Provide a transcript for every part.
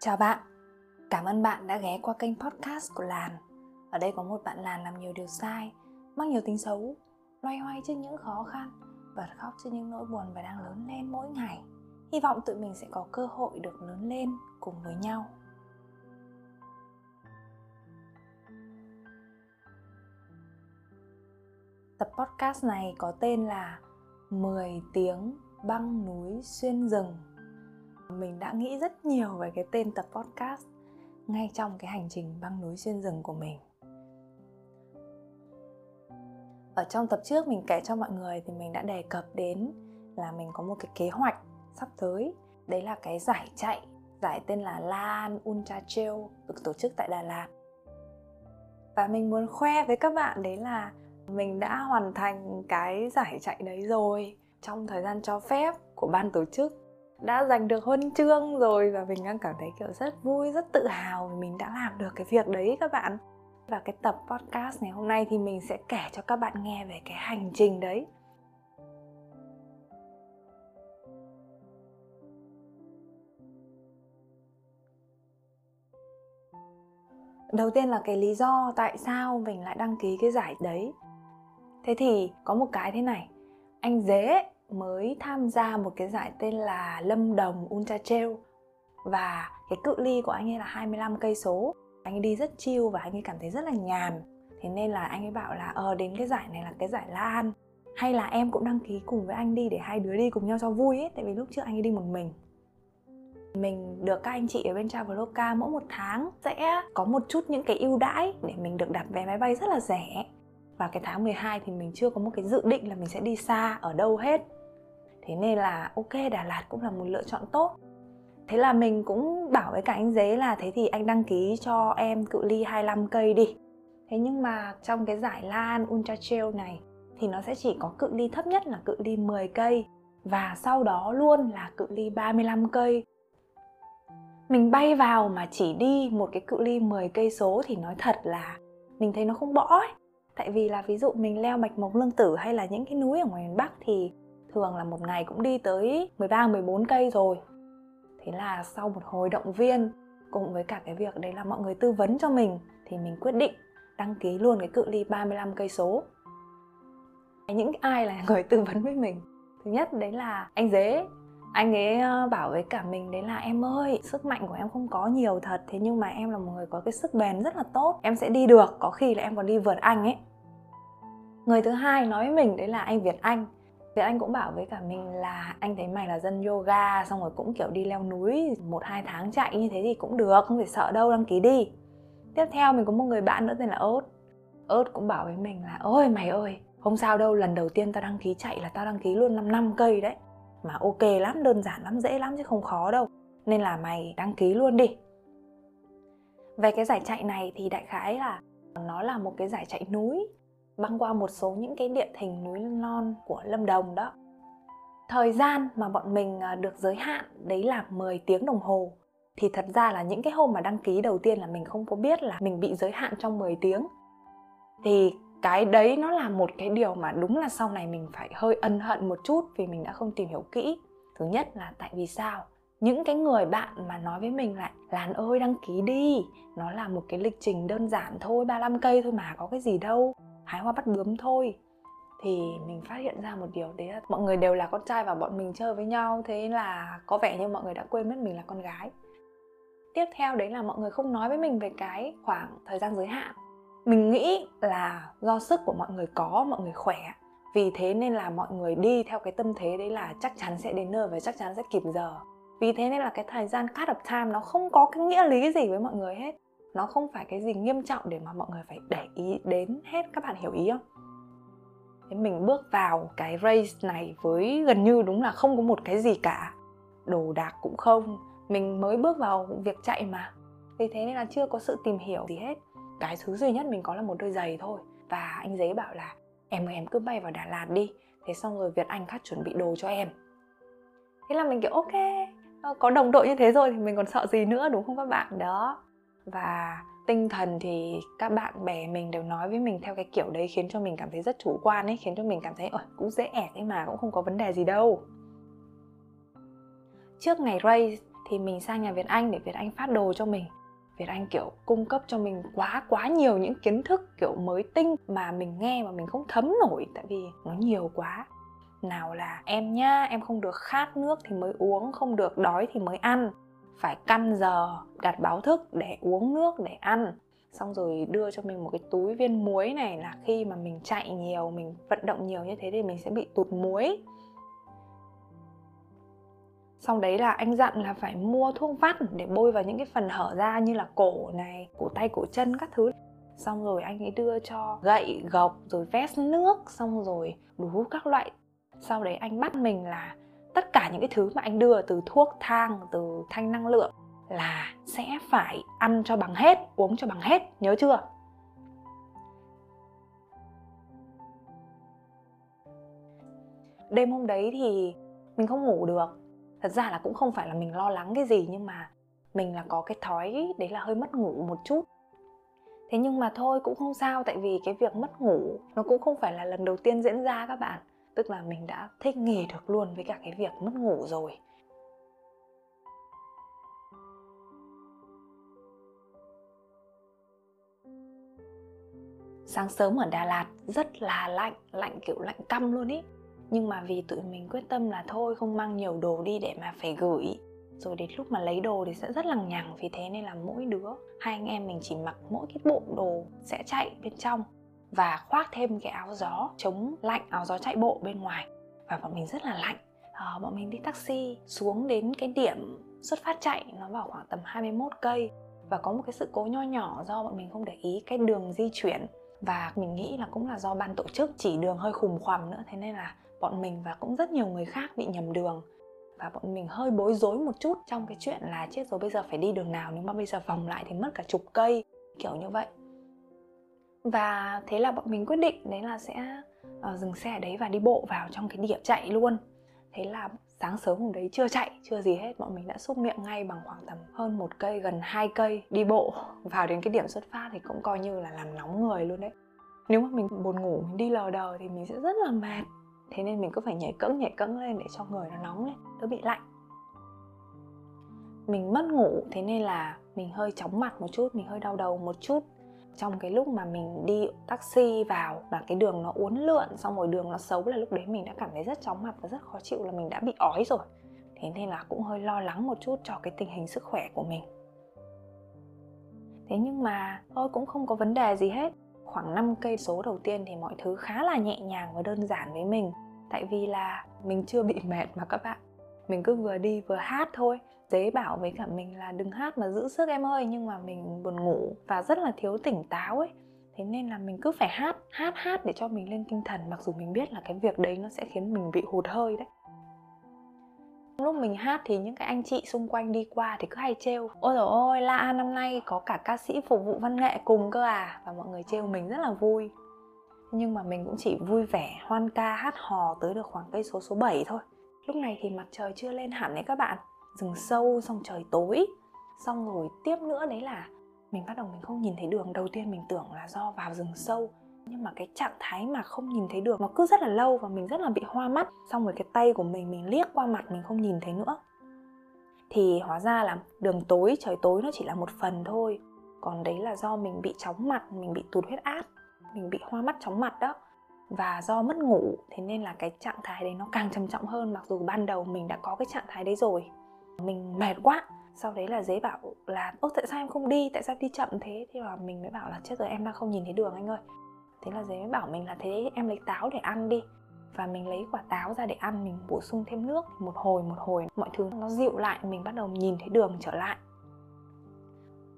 Chào bạn, cảm ơn bạn đã ghé qua kênh podcast của Làn. Ở đây có một bạn Làn làm nhiều điều sai, mắc nhiều tính xấu, loay hoay trước những khó khăn, bật khóc trước những nỗi buồn và đang lớn lên mỗi ngày. Hy vọng tụi mình sẽ có cơ hội được lớn lên cùng với nhau. Tập podcast này có tên là 10 tiếng băng núi xuyên rừng mình đã nghĩ rất nhiều về cái tên tập podcast ngay trong cái hành trình băng núi xuyên rừng của mình. Ở trong tập trước mình kể cho mọi người thì mình đã đề cập đến là mình có một cái kế hoạch sắp tới. Đấy là cái giải chạy, giải tên là Lan Ultra Trail được tổ chức tại Đà Lạt. Và mình muốn khoe với các bạn đấy là mình đã hoàn thành cái giải chạy đấy rồi trong thời gian cho phép của ban tổ chức đã giành được huân chương rồi và mình đang cảm thấy kiểu rất vui, rất tự hào vì mình đã làm được cái việc đấy các bạn. Và cái tập podcast ngày hôm nay thì mình sẽ kể cho các bạn nghe về cái hành trình đấy. Đầu tiên là cái lý do tại sao mình lại đăng ký cái giải đấy. Thế thì có một cái thế này, anh dế mới tham gia một cái giải tên là Lâm Đồng Ultra Trail. Và cái cự ly của anh ấy là 25 cây số. Anh ấy đi rất chill và anh ấy cảm thấy rất là nhàn. Thế nên là anh ấy bảo là ờ đến cái giải này là cái giải Lan hay là em cũng đăng ký cùng với anh đi để hai đứa đi cùng nhau cho vui ấy, tại vì lúc trước anh ấy đi một mình. Mình được các anh chị ở bên Traveloka mỗi một tháng sẽ có một chút những cái ưu đãi để mình được đặt vé máy bay rất là rẻ. Và cái tháng 12 thì mình chưa có một cái dự định là mình sẽ đi xa, ở đâu hết thế nên là ok, đà lạt cũng là một lựa chọn tốt. Thế là mình cũng bảo với cả anh dế là thế thì anh đăng ký cho em cự ly 25 cây đi. Thế nhưng mà trong cái giải lan ultra trail này thì nó sẽ chỉ có cự ly thấp nhất là cự ly 10 cây và sau đó luôn là cự ly 35 cây. Mình bay vào mà chỉ đi một cái cự ly 10 cây số thì nói thật là mình thấy nó không bỏ ấy. Tại vì là ví dụ mình leo bạch mộc lương tử hay là những cái núi ở ngoài miền bắc thì thường là một ngày cũng đi tới 13 14 cây rồi. Thế là sau một hồi động viên, cùng với cả cái việc đấy là mọi người tư vấn cho mình, thì mình quyết định đăng ký luôn cái cự ly 35 cây số. Những ai là người tư vấn với mình? Thứ nhất đấy là anh Dế anh ấy ờ, bảo với cả mình đấy là, em ơi, sức mạnh của em không có nhiều thật, thế nhưng mà em là một người có cái sức bền rất là tốt, em sẽ đi được, có khi là em còn đi vượt anh ấy người thứ hai nói với mình đấy là, anh việt anh thì anh cũng bảo với cả mình là anh thấy mày là dân yoga, xong rồi cũng kiểu đi leo núi một, hai tháng chạy như thế thì cũng được, không phải sợ đâu, đăng ký đi. Tiếp theo mình có một người bạn nữa tên là ớt ớt cũng bảo với mình là, ôi mày ơi, không sao đâu, lần đầu tiên tao đăng ký chạy là tao đăng ký luôn 5 năm cây đấy. Mà ok lắm, đơn giản lắm, dễ lắm chứ không khó đâu. Nên là mày đăng ký luôn đi. Về cái giải chạy này thì đại khái là nó là một cái giải chạy núi băng qua một số những cái địa hình núi non của Lâm Đồng đó. Thời gian mà bọn mình à, được giới hạn đấy là 10 tiếng đồng hồ. Thì thật ra là những cái hôm mà đăng ký đầu tiên là mình không có biết là mình bị giới hạn trong 10 tiếng. Thì cái đấy nó là một cái điều mà đúng là sau này mình phải hơi ân hận một chút vì mình đã không tìm hiểu kỹ. Thứ nhất là tại vì sao? những cái người bạn mà nói với mình lại Lan ơi, đăng ký đi Nó là một cái lịch trình đơn giản thôi 35 cây thôi mà, có cái gì đâu hái hoa bắt bướm thôi. Thì mình phát hiện ra một điều, đấy là mọi người đều là con trai và bọn mình chơi với nhau, thế là có vẻ như mọi người đã quên mất mình là con gái. Tiếp theo đấy là mọi người không nói với mình về cái khoảng thời gian giới hạn. Mình nghĩ là do sức của mọi người có, mọi người khỏe, vì thế nên là mọi người đi theo cái tâm thế đấy là chắc chắn sẽ đến nơi và chắc chắn sẽ kịp giờ. Vì thế nên là cái thời gian cut of time nó không có cái nghĩa lý gì với mọi người hết nó không phải cái gì nghiêm trọng để mà mọi người phải để ý đến hết các bạn hiểu ý không? Thế mình bước vào cái race này với gần như đúng là không có một cái gì cả. Đồ đạc cũng không. Mình mới bước vào việc chạy mà. Vì thế nên là chưa có sự tìm hiểu gì hết. Cái thứ duy nhất mình có là một đôi giày thôi. Và anh giấy bảo là, em ơi, em cứ bay vào Đà Lạt đi. Thế xong rồi Việt Anh khát chuẩn bị đồ cho em. Thế là mình kiểu, ok, có đồng đội như thế rồi thì mình còn sợ gì nữa, đúng không các bạn? Đó và tinh thần thì các bạn bè mình đều nói với mình theo cái kiểu đấy khiến cho mình cảm thấy rất chủ quan ấy, khiến cho mình cảm thấy, ôi, cũng dễ ẹt ấy mà, cũng không có vấn đề gì đâu. Trước ngày Ray thì mình sang nhà Việt Anh để Việt Anh phát đồ cho mình. Việt Anh, kiểu, cung cấp cho mình quá quá nhiều những kiến thức, kiểu, mới tinh mà mình nghe mà mình không thấm nổi, tại vì nó nhiều quá. Nào là em nhá, em không được khát nước thì mới uống, không được đói thì mới ăn phải căn giờ, đặt báo thức để uống nước, để ăn. Xong rồi đưa cho mình một cái túi viên muối này là khi mà mình chạy nhiều, mình vận động nhiều như thế thì mình sẽ bị tụt muối. Xong đấy là anh dặn là phải mua thuốc vắt để bôi vào những cái phần hở ra như là cổ này, cổ tay, cổ chân các thứ. Xong rồi anh ấy đưa cho gậy, gộc, rồi vest nước, xong rồi đủ các loại. Sau đấy anh bắt mình là tất cả những cái thứ mà anh đưa từ thuốc thang, từ thanh năng lượng là sẽ phải ăn cho bằng hết, uống cho bằng hết, nhớ chưa? Đêm hôm đấy thì mình không ngủ được. Thật ra là cũng không phải là mình lo lắng cái gì, nhưng mà mình là có cái thói đấy là hơi mất ngủ một chút. Thế nhưng mà thôi, cũng không sao, tại vì cái việc mất ngủ nó cũng không phải là lần đầu tiên diễn ra các bạn tức là mình đã thích nghề được luôn với cả cái việc mất ngủ rồi. Sáng sớm ở Đà Lạt rất là lạnh lạnh kiểu lạnh căm luôn ý. Nhưng mà vì tụi mình quyết tâm là thôi không mang nhiều đồ đi để mà phải gửi. Rồi đến lúc mà lấy đồ thì sẽ rất lằng nhằng vì thế nên là mỗi đứa hai anh em mình chỉ mặc mỗi cái bộ đồ sẽ chạy bên trong và khoác thêm cái áo gió chống lạnh áo gió chạy bộ bên ngoài. Và bọn mình rất là lạnh. À, bọn mình đi taxi xuống đến cái điểm xuất phát chạy nó vào khoảng tầm 21 cây. Và có một cái sự cố nho nhỏ do bọn mình không để ý cái đường di chuyển. Và mình nghĩ là cũng là do ban tổ chức chỉ đường hơi khùng khoằm nữa thế nên là bọn mình và cũng rất nhiều người khác bị nhầm đường. Và bọn mình hơi bối rối một chút trong cái chuyện là chết rồi bây giờ phải đi đường nào nếu mà bây giờ vòng lại thì mất cả chục cây kiểu như vậy và thế là bọn mình quyết định đấy là sẽ uh, dừng xe ở đấy và đi bộ vào trong cái điểm chạy luôn. Thế là sáng sớm hôm đấy chưa chạy chưa gì hết bọn mình đã xúc miệng ngay bằng khoảng tầm hơn một cây gần hai cây đi bộ vào đến cái điểm xuất phát thì cũng coi như là làm nóng người luôn đấy. Nếu mà mình buồn ngủ mình đi lờ đờ thì mình sẽ rất là mệt. Thế nên mình cứ phải nhảy cẫng nhảy cẫng lên để cho người nó nóng lên đỡ bị lạnh. Mình mất ngủ thế nên là mình hơi chóng mặt một chút mình hơi đau đầu một chút trong cái lúc mà mình đi taxi vào và cái đường nó uốn lượn, xong rồi đường nó xấu là lúc đấy mình đã cảm thấy rất chóng mặt và rất khó chịu là mình đã bị ói rồi. Thế nên là cũng hơi lo lắng một chút cho cái tình hình sức khỏe của mình. Thế nhưng mà thôi, cũng không có vấn đề gì hết. Khoảng 5 cây số đầu tiên thì mọi thứ khá là nhẹ nhàng và đơn giản với mình. Tại vì là mình chưa bị mệt mà các bạn. Mình cứ vừa đi vừa hát thôi dế bảo với cả mình là đừng hát mà giữ sức em ơi, nhưng mà mình buồn ngủ và rất là thiếu tỉnh táo ấy. Thế nên là mình cứ phải hát hát hát để cho mình lên tinh thần, mặc dù mình biết là cái việc đấy nó sẽ khiến mình bị hụt hơi đấy. Lúc mình hát thì những cái anh chị xung quanh đi qua thì cứ hay trêu, ôi rồi ôi, la năm nay có cả ca sĩ phục vụ văn nghệ cùng cơ à? Và mọi người trêu mình rất là vui. Nhưng mà mình cũng chỉ vui vẻ hoan ca, hát hò tới được khoảng cây số số 7 thôi. Lúc này thì mặt trời chưa lên hẳn đấy các bạn rừng sâu xong trời tối. Xong rồi tiếp nữa đấy là mình bắt đầu mình không nhìn thấy đường. Đầu tiên mình tưởng là do vào rừng sâu. Nhưng mà cái trạng thái mà không nhìn thấy đường nó cứ rất là lâu và mình rất là bị hoa mắt. Xong rồi cái tay của mình mình liếc qua mặt mình không nhìn thấy nữa. Thì hóa ra là đường tối trời tối nó chỉ là một phần thôi. Còn đấy là do mình bị chóng mặt mình bị tụt huyết áp mình bị hoa mắt chóng mặt đó. Và do mất ngủ thế nên là cái trạng thái đấy nó càng trầm trọng hơn. Mặc dù ban đầu mình đã có cái trạng thái đấy rồi mình mệt quá. Sau đấy là dế bảo là ô tại sao em không đi? Tại sao đi chậm thế? Thì là mình mới bảo là, chết rồi, em đang không nhìn thấy đường anh ơi. Thế là dế mới bảo mình là, thế em lấy táo để ăn đi. Và mình lấy quả táo ra để ăn, mình bổ sung thêm nước, một hồi một hồi, mọi thứ nó dịu lại, mình bắt đầu nhìn thấy đường trở lại.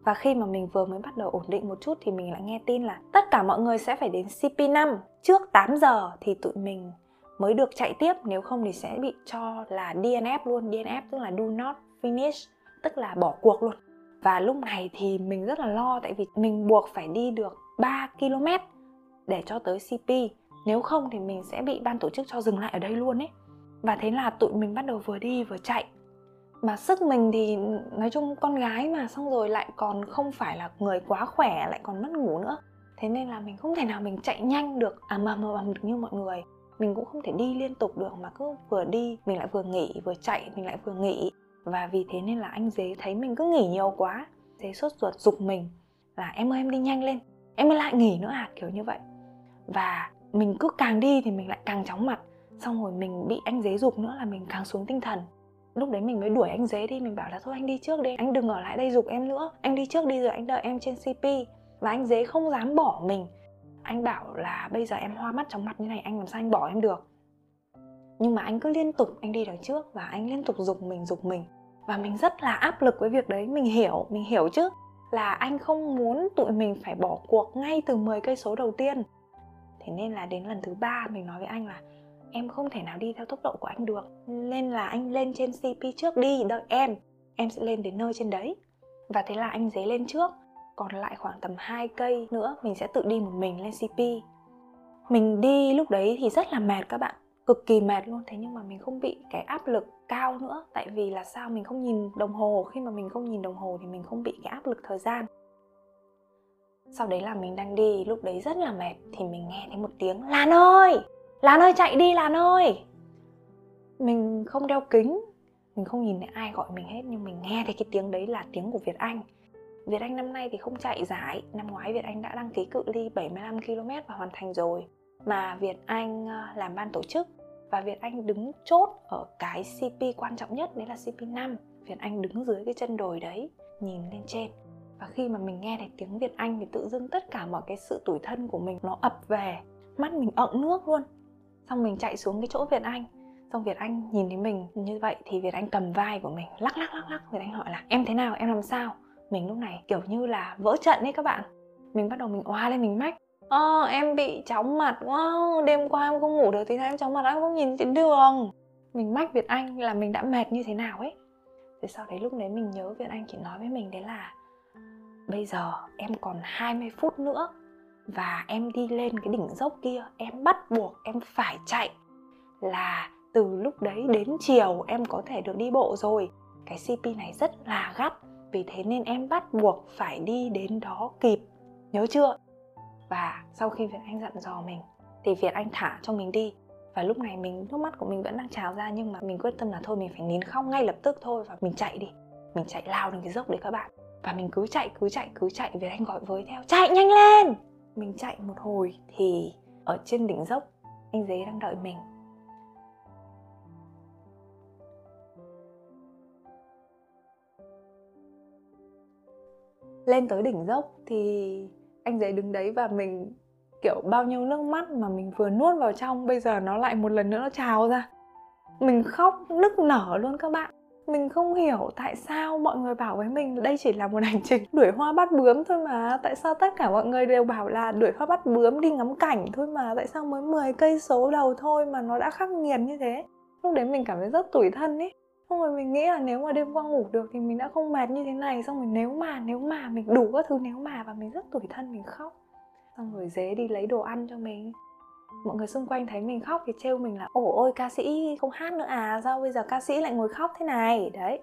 Và khi mà mình vừa mới bắt đầu ổn định một chút thì mình lại nghe tin là tất cả mọi người sẽ phải đến CP5 trước 8 giờ thì tụi mình mới được chạy tiếp, nếu không thì sẽ bị cho là DNF luôn. DNF tức là do not finish, tức là bỏ cuộc luôn. Và lúc này thì mình rất là lo, tại vì mình buộc phải đi được 3 km để cho tới CP nếu không thì mình sẽ bị ban tổ chức cho dừng lại ở đây luôn ấy. Và thế là tụi mình bắt đầu vừa đi vừa chạy. Mà sức mình thì nói chung con gái mà, xong rồi lại còn không phải là người quá khỏe, lại còn mất ngủ nữa. Thế nên là mình không thể nào mình chạy nhanh được. À mà mà được như mọi người mình cũng không thể đi liên tục được mà cứ vừa đi, mình lại vừa nghỉ, vừa chạy, mình lại vừa nghỉ. Và vì thế nên là anh dế thấy mình cứ nghỉ nhiều quá. Dế sốt ruột dục mình là, em ơi, em đi nhanh lên, em mới lại nghỉ nữa à? Kiểu như vậy. Và mình cứ càng đi thì mình lại càng chóng mặt. Xong rồi mình bị anh dế dục nữa là mình càng xuống tinh thần. Lúc đấy mình mới đuổi anh dế đi, mình bảo là, thôi anh đi trước đi, anh đừng ở lại đây dục em nữa. Anh đi trước đi rồi anh đợi em trên cp và anh dế không dám bỏ mình anh bảo là bây giờ em hoa mắt chóng mặt như này, anh làm sao anh bỏ em được? Nhưng mà anh cứ liên tục, anh đi đằng trước và anh liên tục dục mình dục mình. Và mình rất là áp lực với việc đấy, mình hiểu mình hiểu chứ, là anh không muốn tụi mình phải bỏ cuộc ngay từ 10 cây số đầu tiên. Thế nên là đến lần thứ ba mình nói với anh là, em không thể nào đi theo tốc độ của anh được, nên là anh lên trên cp trước đi, đợi em em sẽ lên đến nơi trên đấy. Và thế là anh dế lên trước còn lại khoảng tầm 2 cây nữa, mình sẽ tự đi một mình lên cp mình đi lúc đấy thì rất là mệt các bạn, cực kỳ mệt luôn. Thế nhưng mà mình không bị cái áp lực cao nữa, tại vì là sao? Mình không nhìn đồng hồ, khi mà mình không nhìn đồng hồ thì mình không bị cái áp lực thời gian. Sau đấy là mình đang đi, lúc đấy rất là mệt thì mình nghe thấy một tiếng, lan ơi! Lan ơi, chạy đi, lan ơi! Mình không đeo kính, mình không nhìn thấy ai gọi mình hết, nhưng mình nghe thấy cái tiếng đấy là tiếng của việt anh việt anh năm nay thì không chạy giải. Năm ngoái việt anh đã đăng ký cự ly 75 km và hoàn thành rồi. Mà việt anh ờ, làm ban tổ chức và Việt Anh đứng chốt ở cái CP quan trọng nhất, đấy là CP 5 Việt Anh đứng dưới cái chân đồi đấy, nhìn lên trên. Và khi mà mình nghe thấy tiếng Việt Anh thì tự dưng tất cả mọi cái sự tủi thân của mình nó ập về. Mắt mình ẩn nước luôn. Xong mình chạy xuống cái chỗ Việt Anh. Xong Việt Anh nhìn thấy mình như vậy thì Việt Anh cầm vai của mình, lắc lắc lắc lắc. Việt Anh hỏi là, em thế nào? Em làm sao? Mình lúc này kiểu như là vỡ trận ấy các bạn. Mình bắt đầu mình oa lên mình mách. Ờ, em bị chóng mặt quá, đêm qua em không ngủ được thì em chóng mặt em không nhìn trên đường. Mình mách Việt Anh là mình đã mệt như thế nào ấy. Thì sau đấy lúc đấy mình nhớ Việt Anh chỉ nói với mình đấy là Bây giờ em còn 20 phút nữa Và em đi lên cái đỉnh dốc kia Em bắt buộc em phải chạy. Là từ lúc đấy đến chiều em có thể được đi bộ rồi. Cái CP này rất là gắt vì thế nên em bắt buộc phải đi đến đó kịp. Nhớ chưa? và sau khi Việt Anh dặn dò mình, thì Việt Anh thả cho mình đi. Và lúc này mình, nước mắt của mình vẫn đang trào ra, nhưng mà mình quyết tâm là thôi, mình phải nín khóc ngay lập tức thôi và mình chạy đi. Mình chạy lao lên cái dốc đấy các bạn. Và mình cứ chạy cứ chạy cứ chạy. Việt Anh gọi với theo, chạy nhanh lên! Mình chạy một hồi thì ở trên đỉnh dốc, anh dế đang đợi mình. Lên tới đỉnh dốc thì anh dậy đứng đấy và mình, kiểu, bao nhiêu nước mắt mà mình vừa nuốt vào trong, bây giờ nó lại một lần nữa nó trào ra. Mình khóc nức nở luôn các bạn. Mình không hiểu tại sao mọi người bảo với mình đây chỉ là một hành trình đuổi hoa bắt bướm thôi mà. Tại sao tất cả mọi người đều bảo là đuổi hoa bắt bướm đi ngắm cảnh thôi mà? Tại sao mới 10 cây số đầu thôi mà nó đã khắc nghiệt như thế? Lúc đấy mình cảm thấy rất tủi thân ấy xong rồi mình nghĩ là nếu mà đêm qua ngủ được thì mình đã không mệt như thế này. Xong rồi nếu mà nếu mà, mình đủ các thứ nếu mà và mình rất tủi thân, mình khóc. Xong rồi dế đi lấy đồ ăn cho mình. Mọi người xung quanh thấy mình khóc thì trêu mình là, ồ ôi, ca sĩ không hát nữa à? Sao bây giờ ca sĩ lại ngồi khóc thế này? Đấy.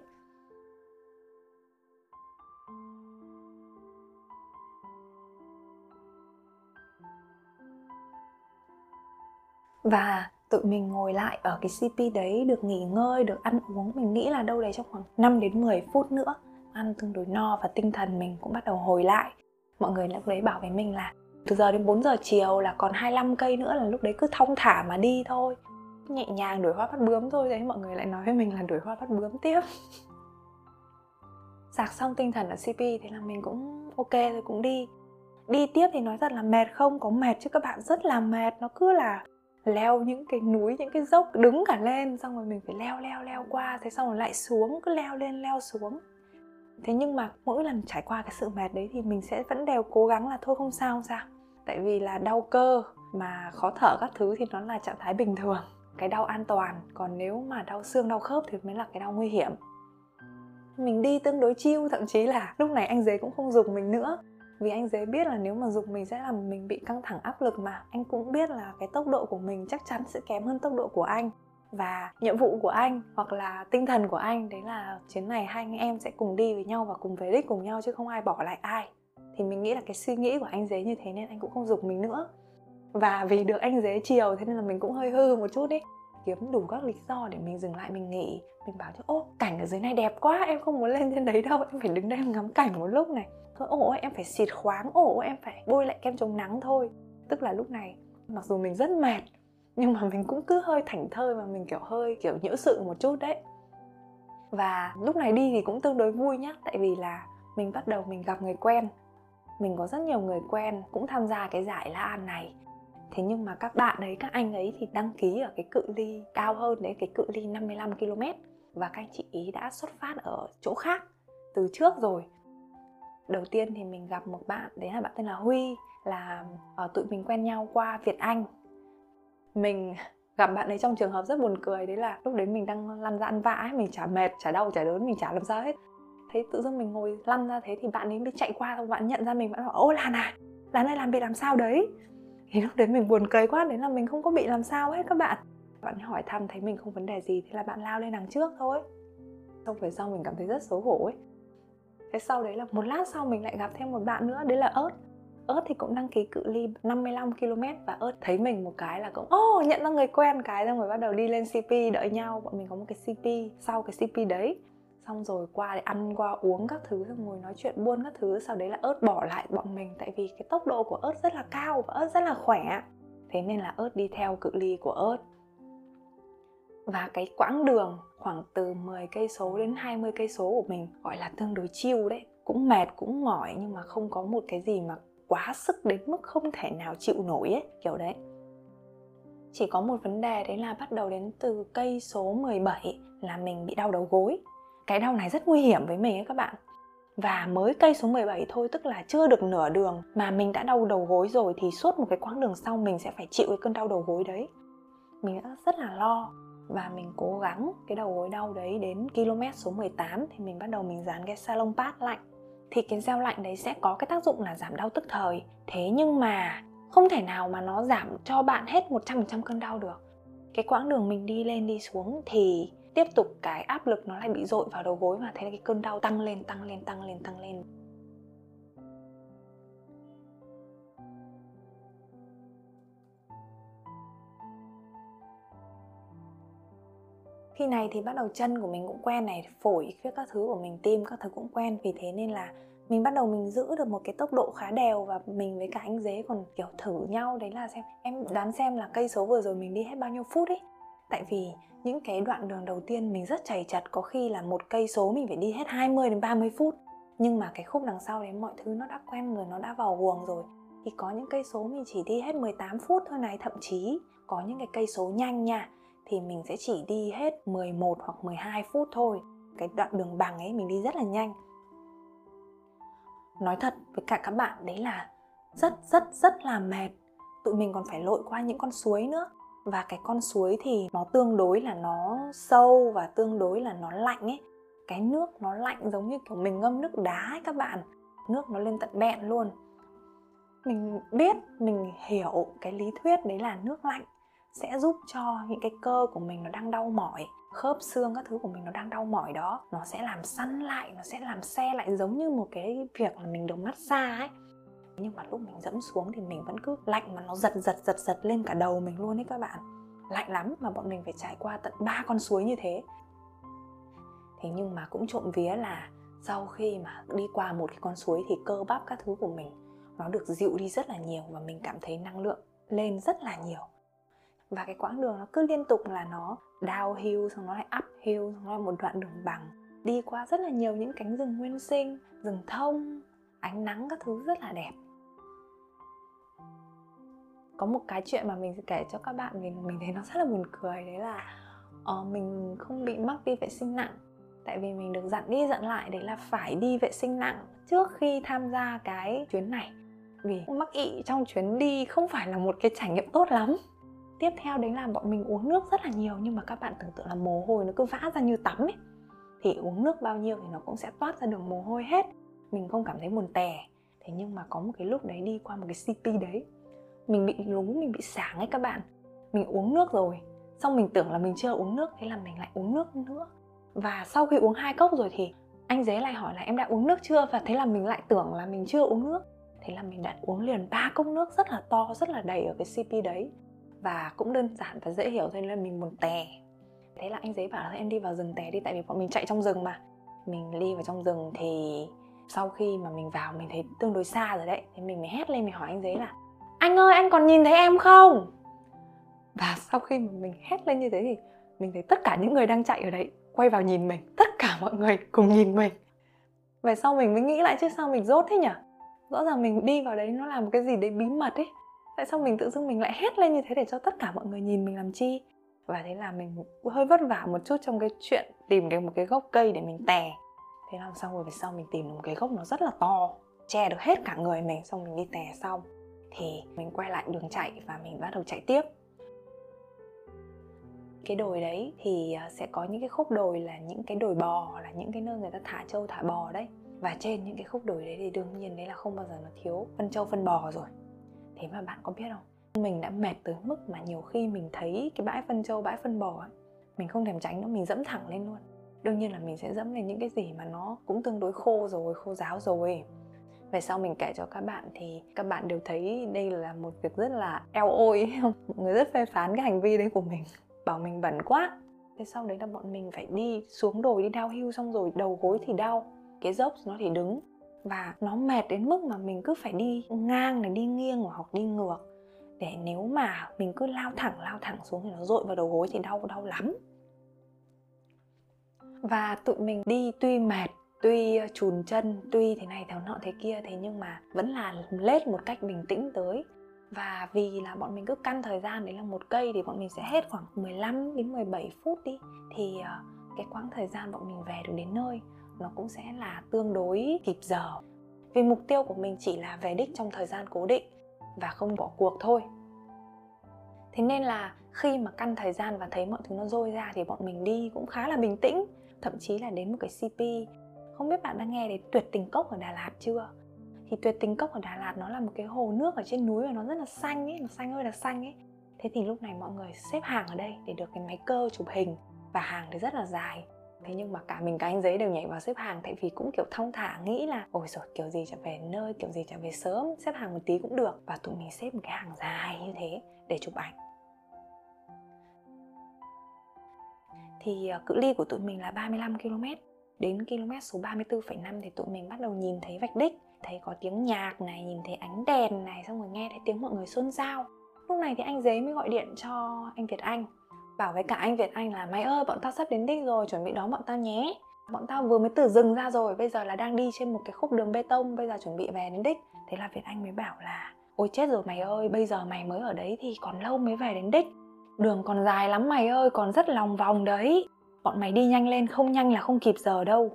Và tự mình ngồi lại ở cái CP đấy được nghỉ ngơi, được ăn uống. Mình nghĩ là đâu đấy trong khoảng 5 đến 10 phút nữa Ăn tương đối no và tinh thần mình cũng bắt đầu hồi lại. Mọi người lúc đấy bảo với mình là từ giờ đến 4 giờ chiều là còn 25 cây nữa là lúc đấy cứ thong thả mà đi thôi. Nhẹ nhàng đuổi hoa bắt bướm thôi Đấy mọi người lại nói với mình là đuổi hoa bắt bướm tiếp. Sạc xong tinh thần ở CP thế là mình cũng ok rồi cũng đi. Đi tiếp thì nói thật là mệt không? Có mệt chứ các bạn rất là mệt. Nó cứ là leo những cái núi, những cái dốc đứng cả lên, xong rồi mình phải leo leo leo qua, thế xong rồi lại xuống, cứ leo lên, leo xuống. Thế nhưng mà mỗi lần trải qua cái sự mệt đấy thì mình sẽ vẫn đều cố gắng là thôi không sao không sao. Tại vì là đau cơ mà khó thở các thứ thì nó là trạng thái bình thường. Cái đau an toàn, còn nếu mà đau xương, đau khớp thì mới là cái đau nguy hiểm. Mình đi tương đối chiêu thậm chí là lúc này anh dế cũng không dùng mình nữa vì anh dễ biết là nếu mà dục mình sẽ làm mình bị căng thẳng áp lực mà. Anh cũng biết là cái tốc độ của mình chắc chắn sẽ kém hơn tốc độ của anh. Và nhiệm vụ của anh hoặc là tinh thần của anh, đấy là chuyến này hai anh em sẽ cùng đi với nhau và cùng về đích cùng nhau chứ không ai bỏ lại ai. Thì mình nghĩ là cái suy nghĩ của anh dế như thế nên anh cũng không dục mình nữa. Và vì được anh dế chiều, thế nên là mình cũng hơi hư một chút ý kiếm đủ các lý do để mình dừng lại, mình nghỉ. Mình bảo chứ, ô, cảnh ở dưới này đẹp quá, em không muốn lên trên đấy đâu, em phải đứng đây em ngắm cảnh một lúc này. Thôi ồ em phải xịt khoáng ồ em phải bôi lại kem chống nắng thôi. Tức là lúc này, mặc dù mình rất mệt, nhưng mà mình cũng cứ hơi thảnh thơi mà mình, kiểu, hơi, kiểu nhỡ sự một chút đấy. Và lúc này đi thì cũng tương đối vui nhá, tại vì là mình bắt đầu mình gặp người quen. Mình có rất nhiều người quen cũng tham gia cái giải La An này. Thế nhưng mà các bạn ấy, các anh ấy thì đăng ký ở cái cự ly cao hơn đấy, cái cự ly 55 km Và các anh chị ý đã xuất phát ở chỗ khác từ trước rồi. Đầu tiên thì mình gặp một bạn, đấy là bạn tên là Huy Là ở tụi mình quen nhau qua Việt Anh. Mình gặp bạn ấy trong trường hợp rất buồn cười đấy là lúc đấy mình đang lăn ra ăn vã ấy mình chả mệt chả đau chả đớn mình chả làm sao hết. Thấy tự dưng mình ngồi lăn ra thế thì bạn ấy mới chạy qua xong bạn nhận ra mình bạn bảo ô lan à lan ơi làm bị làm sao đấy? Thì lúc đấy mình buồn cười quá đấy là mình không có bị làm sao hết các bạn. Bạn hỏi thăm thấy mình không vấn đề gì thì là bạn lao lên đằng trước thôi. Xong về sau mình cảm thấy rất xấu hổ ấy. Thế sau đấy là một lát sau mình lại gặp thêm một bạn nữa đấy là ớt ớt thì cũng đăng ký cự ly 55 km và ớt thấy mình một cái là cũng ô oh, nhận ra người quen cái. Xong rồi bắt đầu đi lên CP đợi nhau bọn mình có một cái CP sau cái CP đấy xong rồi qua để ăn, qua uống các thứ, xong ngồi nói chuyện buôn các thứ, sau đấy là ớt bỏ lại bọn mình. Tại vì cái tốc độ của ớt rất là cao và ớt rất là khỏe. Thế nên là ớt đi theo cự ly của ớt. Và cái quãng đường khoảng từ 10 cây số đến 20 cây số của mình gọi là tương đối chiêu đấy. Cũng mệt, cũng mỏi, nhưng mà không có một cái gì mà quá sức đến mức không thể nào chịu nổi ấy, kiểu đấy. Chỉ có một vấn đề đấy là bắt đầu đến từ cây số 17 là mình bị đau đầu gối cái đau này rất nguy hiểm với mình ấy các bạn. Và mới cây số 17 thôi, tức là chưa được nửa đường mà mình đã đau đầu gối rồi thì suốt một cái quãng đường sau mình sẽ phải chịu cái cơn đau đầu gối đấy. Mình đã rất là lo và mình cố gắng cái đầu gối đau đấy đến km số 18 thì mình bắt đầu mình dán cái salon pad lạnh. Thì cái gel lạnh đấy sẽ có cái tác dụng là giảm đau tức thời. Thế nhưng mà không thể nào mà nó giảm cho bạn hết 100% cơn đau được. Cái quãng đường mình đi lên đi xuống thì tiếp tục cái áp lực nó lại bị dội vào đầu gối và thế là cái cơn đau tăng lên tăng lên tăng lên tăng lên. Khi này thì bắt đầu chân của mình cũng quen này, phổi các thứ của mình, tim các thứ cũng quen. Vì thế nên là mình bắt đầu mình giữ được một cái tốc độ khá đều và mình với cả anh dế còn, kiểu, thử nhau đấy là xem, em đoán xem là cây số vừa rồi mình đi hết bao nhiêu phút ấy. Tại vì những cái đoạn đường đầu tiên mình rất chảy chặt, có khi là một cây số mình phải đi hết 20 đến 30 phút. Nhưng mà cái khúc đằng sau đấy mọi thứ nó đã quen rồi, nó đã vào guồng rồi. Thì có những cây số mình chỉ đi hết 18 phút thôi này, thậm chí có những cái cây số nhanh nha, thì mình sẽ chỉ đi hết 11 hoặc 12 phút thôi. Cái đoạn đường bằng ấy mình đi rất là nhanh. Nói thật với cả các bạn, đấy là rất rất rất là mệt. Tụi mình còn phải lội qua những con suối nữa và cái con suối thì nó tương đối là nó sâu và tương đối là nó lạnh ấy. Cái nước nó lạnh giống như kiểu mình ngâm nước đá ấy các bạn. Nước nó lên tận bẹn luôn. Mình biết, mình hiểu cái lý thuyết đấy là nước lạnh sẽ giúp cho những cái cơ của mình nó đang đau mỏi, khớp xương các thứ của mình nó đang đau mỏi đó. Nó sẽ làm săn lại, nó sẽ làm xe lại giống như một cái việc là mình được massage ấy nhưng mà lúc mình dẫm xuống thì mình vẫn cứ lạnh mà nó giật giật giật giật lên cả đầu mình luôn ấy các bạn. Lạnh lắm mà bọn mình phải trải qua tận ba con suối như thế. Thế nhưng mà cũng trộm vía là sau khi mà đi qua một cái con suối thì cơ bắp các thứ của mình nó được dịu đi rất là nhiều và mình cảm thấy năng lượng lên rất là nhiều. Và cái quãng đường nó cứ liên tục là nó downhill xong nó lại uphill xong nó lại một đoạn đường bằng. Đi qua rất là nhiều những cánh rừng nguyên sinh, rừng thông, ánh nắng các thứ rất là đẹp có một cái chuyện mà mình sẽ kể cho các bạn vì mình thấy nó rất là buồn cười đấy là uh, mình không bị mắc đi vệ sinh nặng. Tại vì mình được dặn đi dặn lại đấy là phải đi vệ sinh nặng trước khi tham gia cái chuyến này. Vì mắc ị trong chuyến đi không phải là một cái trải nghiệm tốt lắm. Tiếp theo đấy là bọn mình uống nước rất là nhiều nhưng mà các bạn tưởng tượng là mồ hôi nó cứ vã ra như tắm ấy. Thì uống nước bao nhiêu thì nó cũng sẽ toát ra được mồ hôi hết. Mình không cảm thấy buồn tè thế nhưng mà có một cái lúc đấy đi qua một cái CP đấy mình bị lú mình bị sảng ấy các bạn. Mình uống nước rồi. Xong mình tưởng là mình chưa uống nước, thế là mình lại uống nước nữa. Và sau khi uống hai cốc rồi thì anh dế lại hỏi là em đã uống nước chưa? Và thế là mình lại tưởng là mình chưa uống nước. Thế là mình đã uống liền ba cốc nước rất là to, rất là đầy ở cái cp đấy. Và cũng đơn giản và dễ hiểu thôi là mình buồn tè thế là anh giấy bảo là em đi vào rừng tè đi, tại vì bọn mình chạy trong rừng mà. Mình đi vào trong rừng thì sau khi mà mình vào, mình thấy tương đối xa rồi đấy thì mình mới hét lên, mình hỏi anh giấy là anh ơi, anh còn nhìn thấy em không? Và sau khi mà mình hét lên như thế thì mình thấy tất cả những người đang chạy ở đấy quay vào nhìn mình. Tất cả mọi người cùng nhìn mình. Về sau mình mới nghĩ lại chứ sao mình rốt thế nhỉ? Rõ ràng mình đi vào đấy nó làm một cái gì đấy bí mật ấy. Tại sao mình tự dưng mình lại hét lên như thế để cho tất cả mọi người nhìn mình làm chi? Và thế là mình hơi vất vả một chút trong cái chuyện tìm cái một cái gốc cây để mình tè. Thế làm xong rồi, về sau mình tìm được một cái gốc nó rất là to, che được hết cả người mình, xong mình đi tè xong thì mình quay lại đường chạy và mình bắt đầu chạy tiếp. Cái đồi đấy thì à, sẽ có những cái khúc đồi là những cái đồi bò, là những cái nơi người ta thả trâu, thả bò đấy. Và trên những cái khúc đồi đấy thì đương nhiên đấy là không bao giờ nó thiếu phân trâu, phân bò rồi. Thế mà bạn có biết không? Mình đã mệt tới mức mà nhiều khi mình thấy cái bãi phân trâu, bãi phân bò ấy, mình không thèm tránh nó mình dẫm thẳng lên luôn. Đương nhiên là mình sẽ dẫm lên những cái gì mà nó cũng tương đối khô rồi, khô ráo rồi về sau mình kể cho các bạn thì các bạn đều thấy đây là một việc rất là eo ôi. Mọi người rất phê phán cái hành vi đấy của mình. Bảo mình bẩn quá. Thế sau đấy là bọn mình phải đi xuống đồi, đi đau hưu xong rồi đầu gối thì đau, cái dốc nó thì đứng. Và nó mệt đến mức mà mình cứ phải đi ngang này, đi nghiêng hoặc đi ngược. Để nếu mà mình cứ lao thẳng lao thẳng xuống thì nó dội vào đầu gối thì đau đau lắm. Và tụi mình đi tuy mệt tuy ờ, chùn chân, tuy thế này, thế nọ, thế kia, thế nhưng mà vẫn là lết một cách bình tĩnh tới. Và vì là bọn mình cứ căn thời gian đấy là một cây thì bọn mình sẽ hết khoảng 15 đến 17 phút đi. Thì ờ, cái quãng thời gian bọn mình về được đến nơi nó cũng sẽ là tương đối kịp giờ. Vì mục tiêu của mình chỉ là về đích trong thời gian cố định và không bỏ cuộc thôi. Thế nên là khi mà căn thời gian và thấy mọi thứ nó rôi ra thì bọn mình đi cũng khá là bình tĩnh. Thậm chí là đến một cái cp không biết bạn đã nghe đến tuyệt tình cốc ở đà lạt chưa? Thì tuyệt tình cốc ở đà lạt nó là một cái hồ nước ở trên núi và nó rất là xanh ấy, nó xanh ơi là xanh ấy. Thế thì lúc này mọi người xếp hàng ở đây để được cái máy cơ chụp hình và hàng thì rất là dài. Thế nhưng mà cả mình cả anh giấy đều nhảy vào xếp hàng tại vì cũng kiểu thong thả nghĩ là, ôi rồi kiểu gì trở về nơi, kiểu gì trở về sớm, xếp hàng một tí cũng được. Và tụi mình xếp một cái hàng dài như thế để chụp ảnh. Thì ờ, cự ly của tụi mình là 35 km đến km số 34,5 thì tụi mình bắt đầu nhìn thấy vạch đích thấy có tiếng nhạc này nhìn thấy ánh đèn này xong rồi nghe thấy tiếng mọi người xôn xao. Lúc này thì anh Dế mới gọi điện cho anh Việt Anh bảo với cả anh Việt Anh là mày ơi bọn tao sắp đến đích rồi chuẩn bị đón bọn tao nhé. Bọn tao vừa mới từ rừng ra rồi bây giờ là đang đi trên một cái khúc đường bê tông bây giờ chuẩn bị về đến đích. Thế là Việt Anh mới bảo là ôi chết rồi mày ơi bây giờ mày mới ở đấy thì còn lâu mới về đến đích. Đường còn dài lắm mày ơi còn rất lòng vòng đấy bọn mày đi nhanh lên không nhanh là không kịp giờ đâu.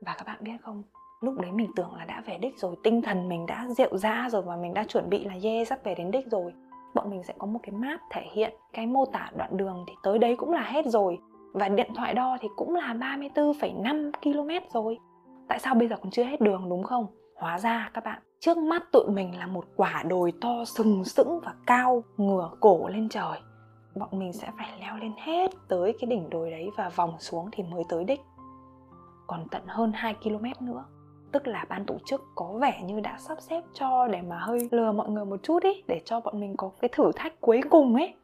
Và các bạn biết không lúc đấy mình tưởng là đã về đích rồi tinh thần mình đã rượu ra rồi và mình đã chuẩn bị là yeah sắp về đến đích rồi. Bọn mình sẽ có một cái map thể hiện cái mô tả đoạn đường thì tới đấy cũng là hết rồi. Và điện thoại đo thì cũng là 34,5 km rồi. Tại sao bây giờ còn chưa hết đường đúng không? Hóa ra các bạn trước mắt tụi mình là một quả đồi to sừng sững và cao ngửa cổ lên trời bọn mình sẽ phải leo lên hết tới cái đỉnh đồi đấy và vòng xuống thì mới tới đích. Còn tận hơn 2 km nữa, tức là ban tổ chức có vẻ như đã sắp xếp cho để mà hơi lừa mọi người một chút ý, để cho bọn mình có cái thử thách cuối cùng ấy.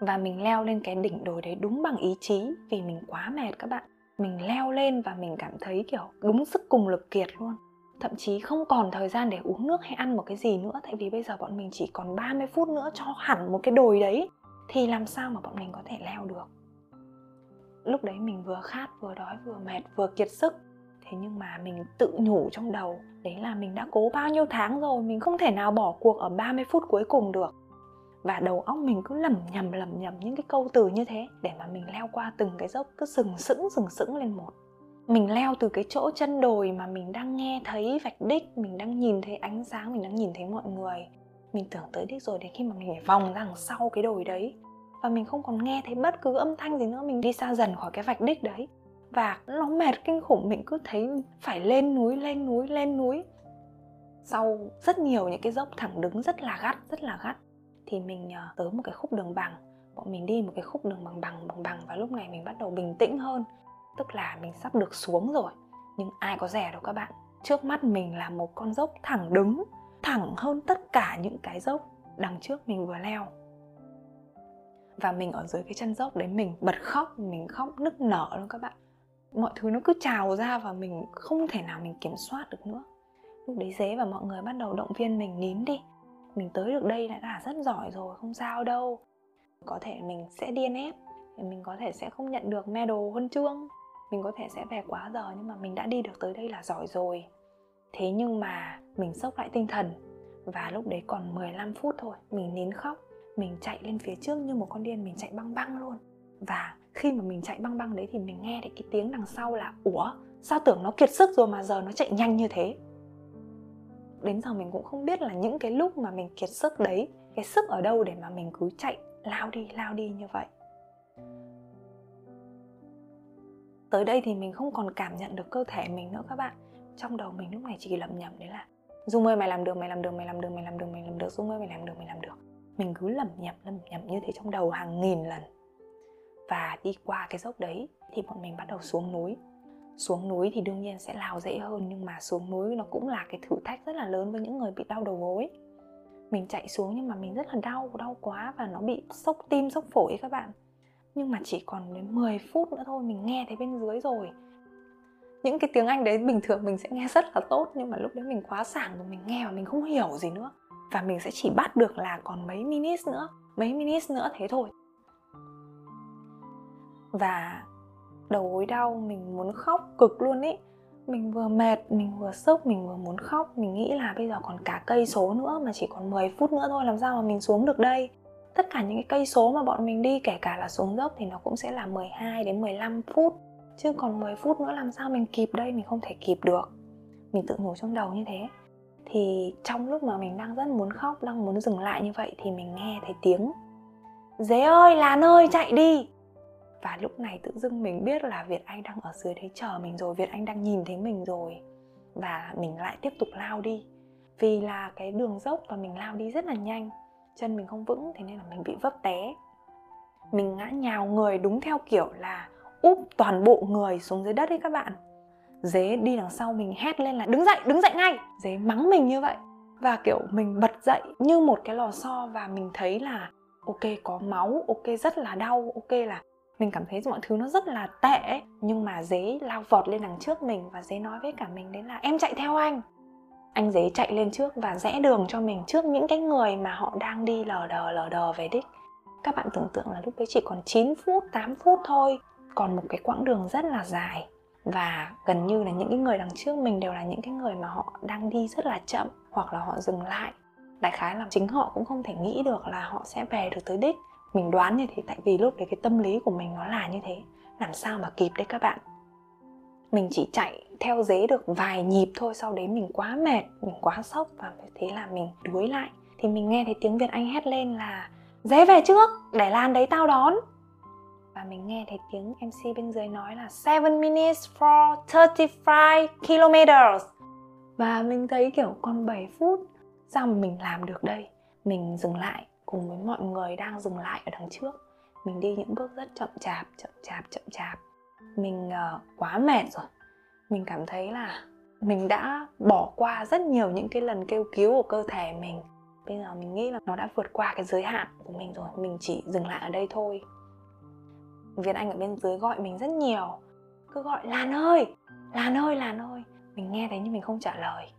Và mình leo lên cái đỉnh đồi đấy đúng bằng ý chí, vì mình quá mệt các bạn. Mình leo lên và mình cảm thấy kiểu đúng sức cùng lực kiệt luôn thậm chí không còn thời gian để uống nước hay ăn một cái gì nữa, tại vì bây giờ bọn mình chỉ còn 30 phút nữa cho hẳn một cái đồi đấy, thì làm sao mà bọn mình có thể leo được? Lúc đấy mình vừa khát, vừa đói, vừa mệt, vừa kiệt sức. Thế nhưng mà mình tự nhủ trong đầu, đấy là mình đã cố bao nhiêu tháng rồi, mình không thể nào bỏ cuộc ở 30 phút cuối cùng được. Và đầu óc mình cứ lẩm nhẩm lẩm nhẩm những cái câu từ như thế để mà mình leo qua từng cái dốc, cứ sừng sững sừng sững lên một mình leo từ cái chỗ chân đồi mà mình đang nghe thấy vạch đích, mình đang nhìn thấy ánh sáng, mình đang nhìn thấy mọi người. Mình tưởng tới đích rồi đến khi mà mình phải vòng ra đằng sau cái đồi đấy. Và mình không còn nghe thấy bất cứ âm thanh gì nữa, mình đi xa dần khỏi cái vạch đích đấy. Và nó mệt kinh khủng, mình cứ thấy phải lên núi lên núi lên núi. Sau rất nhiều những cái dốc thẳng đứng rất là gắt, rất là gắt, thì mình ờ, tới một cái khúc đường bằng. Bọn mình đi một cái khúc đường bằng bằng bằng bằng và lúc này mình bắt đầu bình tĩnh hơn tức là mình sắp được xuống rồi. Nhưng ai có rẻ đâu các bạn. Trước mắt mình là một con dốc thẳng đứng, thẳng hơn tất cả những cái dốc đằng trước mình vừa leo. Và mình ở dưới cái chân dốc đấy mình bật khóc, mình khóc nức nở luôn các bạn. Mọi thứ nó cứ trào ra và mình không thể nào mình kiểm soát được nữa. Lúc đấy dế và mọi người bắt đầu động viên mình, nín đi. Mình tới được đây đã là rất giỏi rồi, không sao đâu. Có thể mình sẽ DNF mình có thể sẽ không nhận được medal huân chương mình có thể sẽ về quá giờ nhưng mà mình đã đi được tới đây là giỏi rồi. Thế nhưng mà mình sốc lại tinh thần. Và lúc đấy còn 15 phút thôi, mình nín khóc. Mình chạy lên phía trước như một con điên, mình chạy băng băng luôn. Và khi mà mình chạy băng băng đấy thì mình nghe thấy cái tiếng đằng sau là, ủa, sao tưởng nó kiệt sức rồi mà giờ nó chạy nhanh như thế? Đến giờ mình cũng không biết là những cái lúc mà mình kiệt sức đấy, cái sức ở đâu để mà mình cứ chạy lao đi lao đi như vậy. Tới đây thì mình không còn cảm nhận được cơ thể mình nữa các bạn. Trong đầu mình lúc này chỉ lầm nhầm đấy là, dung ơi, mày làm được, mày làm được, mày làm được, mày làm được, mày làm được, dung ơi, mày làm được, mày làm được. Mình cứ lầm nhầm lầm nhầm như thế trong đầu hàng nghìn lần. Và đi qua cái dốc đấy thì bọn mình bắt đầu xuống núi. Xuống núi thì đương nhiên sẽ lao dễ hơn, nhưng mà xuống núi nó cũng là cái thử thách rất là lớn với những người bị đau đầu gối. Mình chạy xuống nhưng mà mình rất là đau đau quá và nó bị sốc tim, sốc phổi các bạn nhưng mà chỉ còn đến 10 phút nữa thôi, mình nghe thấy bên dưới rồi. Những cái tiếng anh đấy bình thường mình sẽ nghe rất là tốt, nhưng mà lúc đấy mình quá sảng rồi, mình nghe và mình không hiểu gì nữa. Và mình sẽ chỉ bắt được là còn mấy minutes nữa, mấy minutes nữa thế thôi. Và đầu gối đau, mình muốn khóc cực luôn ý. Mình vừa mệt, mình vừa sốc, mình vừa muốn khóc. Mình nghĩ là bây giờ còn cả cây số nữa mà chỉ còn 10 phút nữa thôi, làm sao mà mình xuống được đây? Tất cả những cái cây số mà bọn mình đi, kể cả là xuống dốc thì nó cũng sẽ là 12 đến 15 phút. Chứ còn 10 phút nữa làm sao mình kịp đây, mình không thể kịp được. Mình tự nhủ trong đầu như thế. Thì trong lúc mà mình đang rất muốn khóc, đang muốn dừng lại như vậy thì mình nghe thấy tiếng, dế ơi, làn ơi, chạy đi! Và lúc này tự dưng mình biết là việt anh đang ở dưới đấy chờ mình rồi, việt anh đang nhìn thấy mình rồi. Và mình lại tiếp tục lao đi. Vì là cái đường dốc và mình lao đi rất là nhanh chân mình không vững, thế nên là mình bị vấp té. Mình ngã nhào người đúng theo kiểu là úp toàn bộ người xuống dưới đất ấy các bạn. Dế đi đằng sau mình hét lên là đứng dậy đứng dậy ngay! Dế mắng mình như vậy. Và kiểu mình bật dậy như một cái lò xo và mình thấy là ok, có máu, ok, rất là đau, ok là mình cảm thấy mọi thứ nó rất là tệ nhưng mà dế lao vọt lên đằng trước mình và dế nói với cả mình đấy là em chạy theo anh! Anh dế chạy lên trước và rẽ đường cho mình trước những cái người mà họ đang đi lờ đờ lờ đờ về đích. Các bạn tưởng tượng là lúc đấy chỉ còn 9 phút 8 phút thôi, còn một cái quãng đường rất là dài. Và gần như là những cái người đằng trước mình đều là những cái người mà họ đang đi rất là chậm hoặc là họ dừng lại. Đại khái là chính họ cũng không thể nghĩ được là họ sẽ về được tới đích. Mình đoán như thế tại vì lúc đấy cái tâm lý của mình nó là như thế. Làm sao mà kịp đấy các bạn? Mình chỉ chạy theo dế được vài nhịp thôi, sau đấy mình quá mệt, mình quá sốc và thế là mình đuối lại. Thì mình nghe thấy tiếng việt anh hét lên là, dế về trước, để lan đấy tao đón. Và mình nghe thấy tiếng MC bên dưới nói là 7 minutes for 35 kilometers. Và mình thấy kiểu còn 7 phút, sao mà mình làm được đây? Mình dừng lại cùng với mọi người đang dừng lại ở đằng trước. Mình đi những bước rất chậm chạp chậm chạp chậm chạp mình uh, quá mệt rồi. Mình cảm thấy là mình đã bỏ qua rất nhiều những cái lần kêu cứu của cơ thể mình. Bây giờ mình nghĩ là nó đã vượt qua cái giới hạn của mình rồi mình chỉ dừng lại ở đây thôi. Việt Anh ở bên dưới gọi mình rất nhiều. Cứ gọi Lan ơi, Lan ơi, Lan ơi! Mình nghe thấy nhưng mình không trả lời.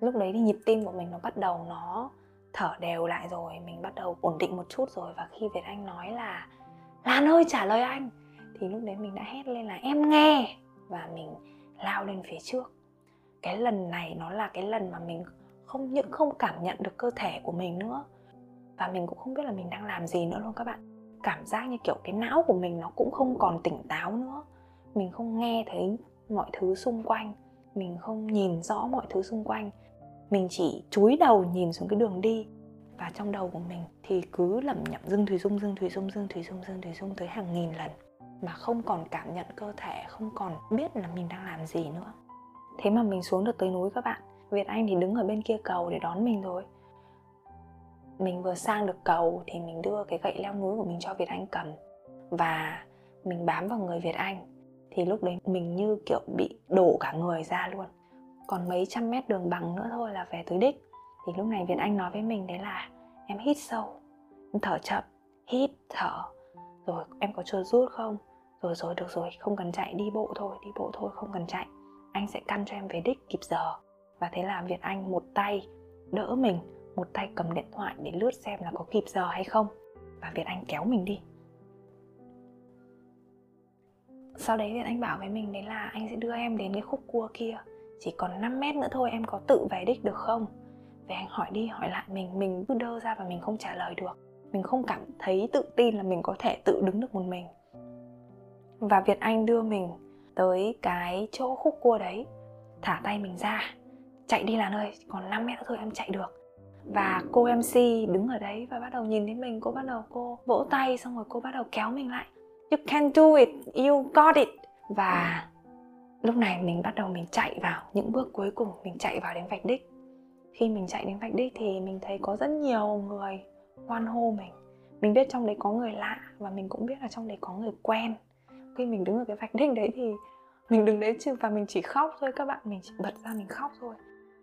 Lúc đấy thì nhịp tim của mình nó bắt đầu nó thở đều lại rồi Mình bắt đầu ổn định một chút rồi. Và khi Việt Anh nói là Lan ơi trả lời anh! Thì lúc đấy mình đã hét lên là em nghe! Và mình lao lên phía trước. Cái lần này nó là cái lần mà mình không những không cảm nhận được cơ thể của mình nữa, Và mình cũng không biết là mình đang làm gì nữa luôn các bạn. Cảm giác như kiểu cái não của mình nó cũng không còn tỉnh táo nữa. Mình không nghe thấy mọi thứ xung quanh, mình không nhìn rõ mọi thứ xung quanh. Mình chỉ chúi đầu nhìn xuống cái đường đi, và trong đầu của mình thì cứ lẩm nhẩm dưng thủy dung dưng thủy dung dưng thủy dung dưng thủy dung tới hàng nghìn lần mà không còn cảm nhận cơ thể, không còn biết là mình đang làm gì nữa. Thế mà mình xuống được tới núi các bạn. Việt anh thì đứng ở bên kia cầu để đón mình rồi mình vừa sang được cầu thì mình đưa cái gậy leo núi của mình cho Việt Anh cầm. Và mình bám vào người Việt Anh. Thì lúc đấy mình như kiểu bị đổ cả người ra luôn. Còn mấy trăm mét đường bằng nữa thôi là về tới đích. Thì lúc này việt anh nói với mình đấy là, em hít sâu, em thở chậm, hít thở. Rồi em có chưa rút không? Rồi rồi, được rồi, không cần chạy, đi bộ thôi, đi bộ thôi, không cần chạy. Anh sẽ căn cho em về đích kịp giờ. Và thế là việt anh một tay đỡ mình, một tay cầm điện thoại để lướt xem là có kịp giờ hay không. Và việt anh kéo mình đi. Sau đấy việt anh bảo với mình đấy là anh sẽ đưa em đến cái khúc cua kia. Chỉ còn 5 mét nữa thôi, em có tự về đích được không? Việt anh hỏi đi, hỏi lại mình mình cứ đơ ra và mình không trả lời được. Mình không cảm thấy tự tin là mình có thể tự đứng được một mình và việt anh đưa mình tới cái chỗ khúc cua đấy. Thả tay mình ra. Chạy đi là nơi còn 5 mét nữa thôi em chạy được. Và cô mc đứng ở đấy và bắt đầu nhìn thấy mình. Cô bắt đầu cô vỗ tay, xong rồi cô bắt đầu kéo mình lại. You can do it, you got it. Và lúc này mình bắt đầu mình chạy vào. Những bước cuối cùng mình chạy vào đến vạch đích. Khi mình chạy đến vạch đích thì mình thấy có rất nhiều người hoan hô mình. Mình biết trong đấy có người lạ và mình cũng biết là trong đấy có người quen khi mình đứng ở cái vạch đích đấy thì mình đứng đấy chứ và mình chỉ khóc thôi, các bạn, mình chỉ bật ra mình khóc thôi.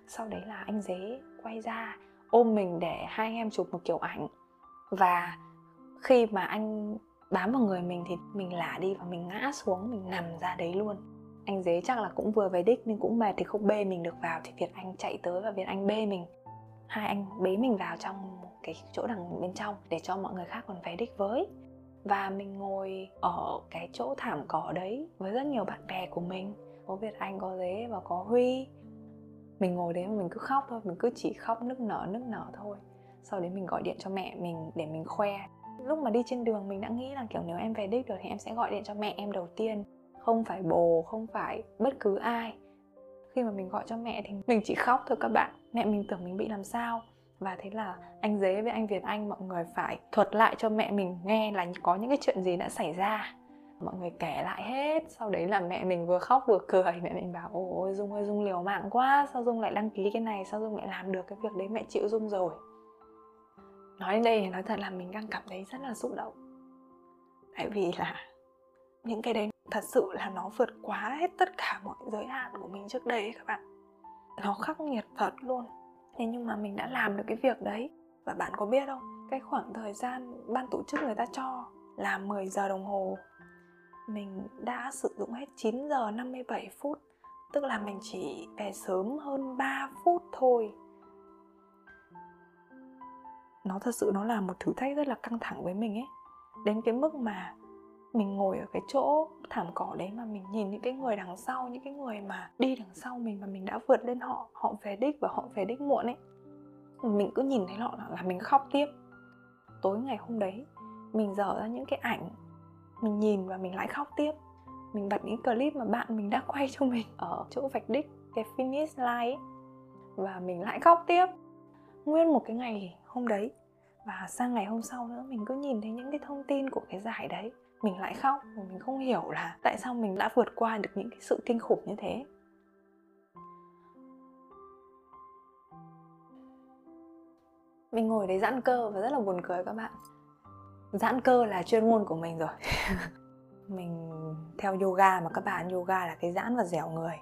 Sau đấy là anh dế quay ra ôm mình để hai anh em chụp một kiểu ảnh. Và khi mà anh bám vào người mình thì mình lả đi và mình ngã xuống, mình nằm ra đấy luôn. Anh dế chắc là cũng vừa về đích nhưng cũng mệt thì không bê mình được vào, thì việt anh chạy tới và việt anh bê mình. Hai anh bế mình vào trong cái chỗ đằng bên trong để cho mọi người khác còn về đích với và mình ngồi ở cái chỗ thảm cỏ đấy với rất nhiều bạn bè của mình. Có việt anh, có dế và có huy. Mình ngồi đấy mà mình cứ khóc thôi, mình cứ chỉ khóc nức nở nức nở thôi. Sau đấy mình gọi điện cho mẹ mình để mình khoe. Lúc mà đi trên đường mình đã nghĩ là kiểu nếu em về đích được thì em sẽ gọi điện cho mẹ em đầu tiên. Không phải bồ, không phải bất cứ ai. Khi mà mình gọi cho mẹ thì mình chỉ khóc thôi các bạn. Mẹ mình tưởng mình bị làm sao và thế là anh dế với anh việt anh, mọi người phải thuật lại cho mẹ mình nghe là có những cái chuyện gì đã xảy ra. Mọi người kể lại hết, sau đấy là mẹ mình vừa khóc vừa cười. Mẹ mình bảo, ôi dung ơi, dung liều mạng quá, sao dung lại đăng ký cái này, sao dung lại làm được cái việc đấy? Mẹ chịu dung rồi. Nói đến đây nói thật là mình đang cảm thấy rất là xúc động. Tại vì là những cái đấy thật sự là nó vượt quá hết tất cả mọi giới hạn của mình trước đây các bạn. Nó khắc nghiệt thật luôn thế nhưng mà mình đã làm được cái việc đấy. Và bạn có biết không? Cái khoảng thời gian ban tổ chức người ta cho là 10 giờ đồng hồ. Mình đã sử dụng hết 9 giờ 57 phút. Tức là mình chỉ về sớm hơn 3 phút thôi. Nó thật sự nó là một thử thách rất là căng thẳng với mình ấy. Đến cái mức mà mình ngồi ở cái chỗ thảm cỏ đấy mà mình nhìn những cái người đằng sau những cái người mà đi đằng sau mình mà mình đã vượt lên họ họ về đích và họ về đích muộn ấy. Mình cứ nhìn thấy họ là, là mình khóc tiếp. Tối ngày hôm đấy mình dở ra những cái ảnh mình nhìn và mình lại khóc tiếp. Mình bật những clip mà bạn mình đã quay cho mình ở chỗ vạch đích cái finish line ấy và mình lại khóc tiếp. Nguyên một cái ngày hôm đấy và sang ngày hôm sau nữa mình cứ nhìn thấy những cái thông tin của cái giải đấy mình lại khóc mình không hiểu là tại sao mình đã vượt qua được những cái sự kinh khủng như thế. Mình ngồi đấy giãn cơ và rất là buồn cười các bạn. Giãn cơ là chuyên môn của mình rồi. Mình theo yoga mà các bạn, yoga là cái giãn và dẻo người.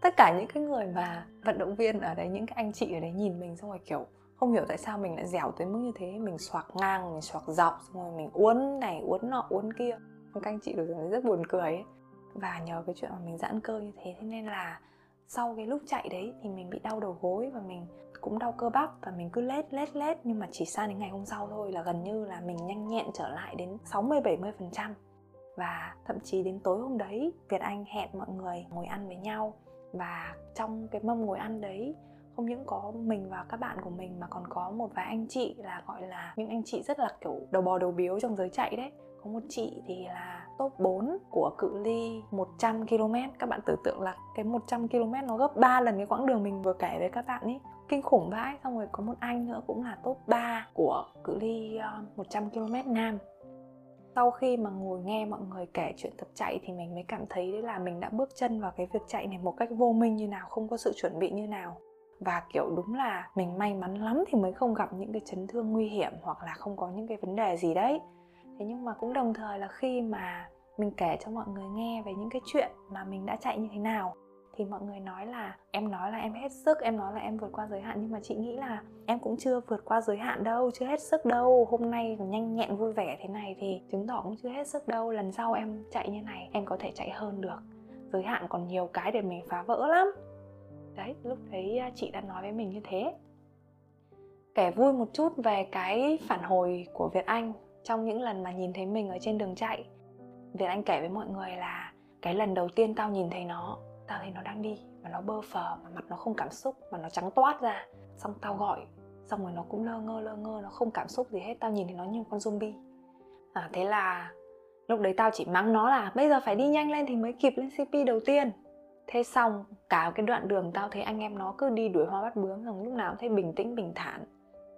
Tất cả những cái người mà vận động viên ở đấy, những cái anh chị ở đấy nhìn mình xong rồi kiểu không hiểu tại sao mình lại dẻo tới mức như thế. Mình xoạc ngang, mình xoạc dọc, xong rồi mình uốn này, uốn nọ, uốn kia. Các anh chị được rất buồn cười ấy. Và nhờ cái chuyện mà mình giãn cơ như thế thế nên là sau cái lúc chạy đấy thì mình bị đau đầu gối và mình cũng đau cơ bắp và mình cứ lết lết lết. Nhưng mà chỉ sang đến ngày hôm sau thôi là gần như là mình nhanh nhẹn trở lại đến 60 70 phần trăm. Và thậm chí đến tối hôm đấy, Việt Anh hẹn mọi người ngồi ăn với nhau. Và trong cái mâm ngồi ăn đấy không những có mình và các bạn của mình mà còn có một vài anh chị là, gọi là, những anh chị rất là, kiểu, đầu bò đầu biếu trong giới chạy đấy. Có một chị thì là top 4 của cự ly 100 km Các bạn tưởng tượng là cái 100 km nó gấp 3 lần cái quãng đường mình vừa kể với các bạn ấy Kinh khủng vãi. Xong rồi có một anh nữa cũng là top 3 của cự ly 100 km nam. Sau khi mà ngồi nghe mọi người kể chuyện tập chạy thì mình mới cảm thấy đấy là mình đã bước chân vào cái việc chạy này một cách vô minh như nào, không có sự chuẩn bị như nào và, kiểu, đúng là mình may mắn lắm thì mới không gặp những cái chấn thương nguy hiểm hoặc là không có những cái vấn đề gì đấy. Thế nhưng mà cũng đồng thời là khi mà mình kể cho mọi người nghe về những cái chuyện mà mình đã chạy như thế nào, thì mọi người nói là, em nói là em hết sức, em nói là em vượt qua giới hạn. Nhưng mà chị nghĩ là em cũng chưa vượt qua giới hạn đâu, chưa hết sức đâu. Hôm nay nhanh nhẹn vui vẻ thế này thì chứng tỏ cũng chưa hết sức đâu. Lần sau em chạy như này, em có thể chạy hơn được. Giới hạn còn nhiều cái để mình phá vỡ lắm đấy, lúc đấy à, chị đã nói với mình như thế. Kể vui một chút về cái phản hồi của Việt Anh trong những lần mà nhìn thấy mình ở trên đường chạy. Việt Anh kể với mọi người là cái lần đầu tiên tao nhìn thấy nó, tao thấy nó đang đi mà nó bơ phờ, mà mặt nó không cảm xúc, mà nó trắng toát ra. Xong tao gọi, xong rồi nó cũng lơ ngơ lơ ngơ, nó không cảm xúc gì hết, tao nhìn thấy nó như một con zombie. À thế là lúc đấy tao chỉ mắng nó là bây giờ phải đi nhanh lên thì mới kịp lên cp đầu tiên thế xong, cả cái đoạn đường tao thấy anh em nó cứ đi đuổi hoa bắt bướm rằng lúc nào cũng thấy bình tĩnh, bình thản.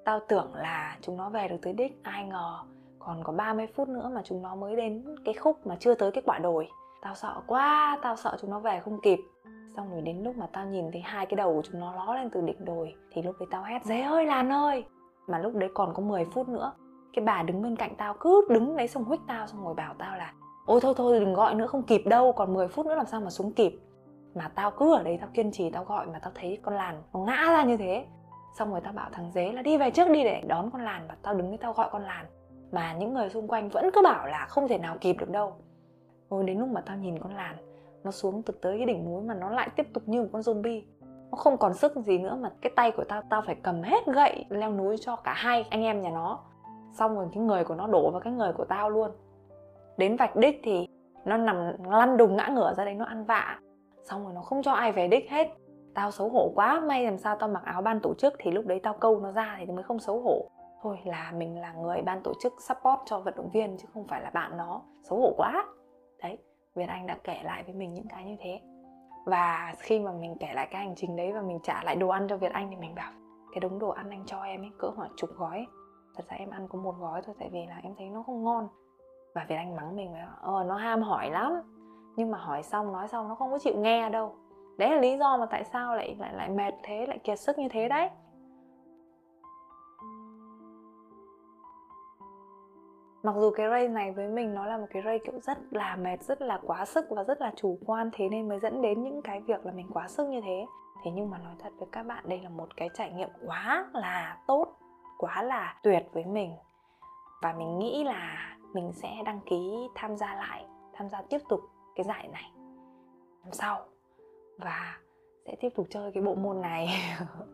Tao tưởng là chúng nó về được tới đích, ai ngờ còn có 30 phút nữa mà chúng nó mới đến cái khúc mà chưa tới cái quả đồi. Tao sợ quá, tao sợ chúng nó về không kịp. Xong rồi đến lúc mà tao nhìn thấy hai cái đầu của chúng nó ló lên từ đỉnh đồi, thì lúc đấy tao hét dế ơi làn ơi! Mà lúc đấy còn có 10 phút nữa, cái bà đứng bên cạnh tao cứ đứng đấy xong huých tao, xong rồi bảo tao là, ôi, thôi thôi, đừng gọi nữa, không kịp đâu, còn 10 phút nữa làm sao mà xuống kịp mà tao cứ ở đấy tao kiên trì, tao gọi mà tao thấy con làn nó ngã ra như thế. Xong rồi tao bảo thằng dế là đi về trước đi để đón con làn và tao đứng đấy tao gọi con làn. Mà những người xung quanh vẫn cứ bảo là không thể nào kịp được đâu. Rồi đến lúc mà tao nhìn con làn, nó xuống từ tới cái đỉnh núi mà nó lại tiếp tục như một con zombie. Nó không còn sức gì nữa mà cái tay của tao tao phải cầm hết gậy leo núi cho cả hai anh em nhà nó. Xong rồi cái người của nó đổ vào cái người của tao luôn. Đến vạch đích thì nó nằm lăn đùng ngã ngửa ra đấy nó ăn vạ xong rồi nó không cho ai về đích hết. Tao xấu hổ quá, may làm sao tao mặc áo ban tổ chức thì lúc đấy tao câu nó ra thì mới không xấu hổ. Thôi là mình là người ban tổ chức support cho vận động viên chứ không phải là bạn nó. Xấu hổ quá. Đấy, Việt Anh đã kể lại với mình những cái như thế. Và khi mà mình kể lại cái hành trình đấy và mình trả lại đồ ăn cho Việt Anh thì mình bảo, cái đống đồ ăn anh cho em ấy, cỡ khoảng chục gói. Thật ra em ăn có một gói thôi, tại vì là em thấy nó không ngon. Và Việt Anh mắng mình là ờ nó ham hỏi lắm nhưng mà hỏi xong, nói xong nó không có chịu nghe đâu. Đấy là lý do mà tại sao lại lại lại mệt thế, lại kiệt sức như thế đấy. Mặc dù cái race này với mình nó là một cái race kiểu rất là mệt, rất là quá sức và rất là chủ quan, thế nên mới dẫn đến những cái việc là mình quá sức như thế. Thế nhưng mà nói thật với các bạn, đây là một cái trải nghiệm quá là tốt, quá là tuyệt với mình. Và mình nghĩ là mình sẽ đăng ký tham gia lại, tham gia tiếp tục cái giải này năm sau và sẽ tiếp tục chơi cái bộ môn này.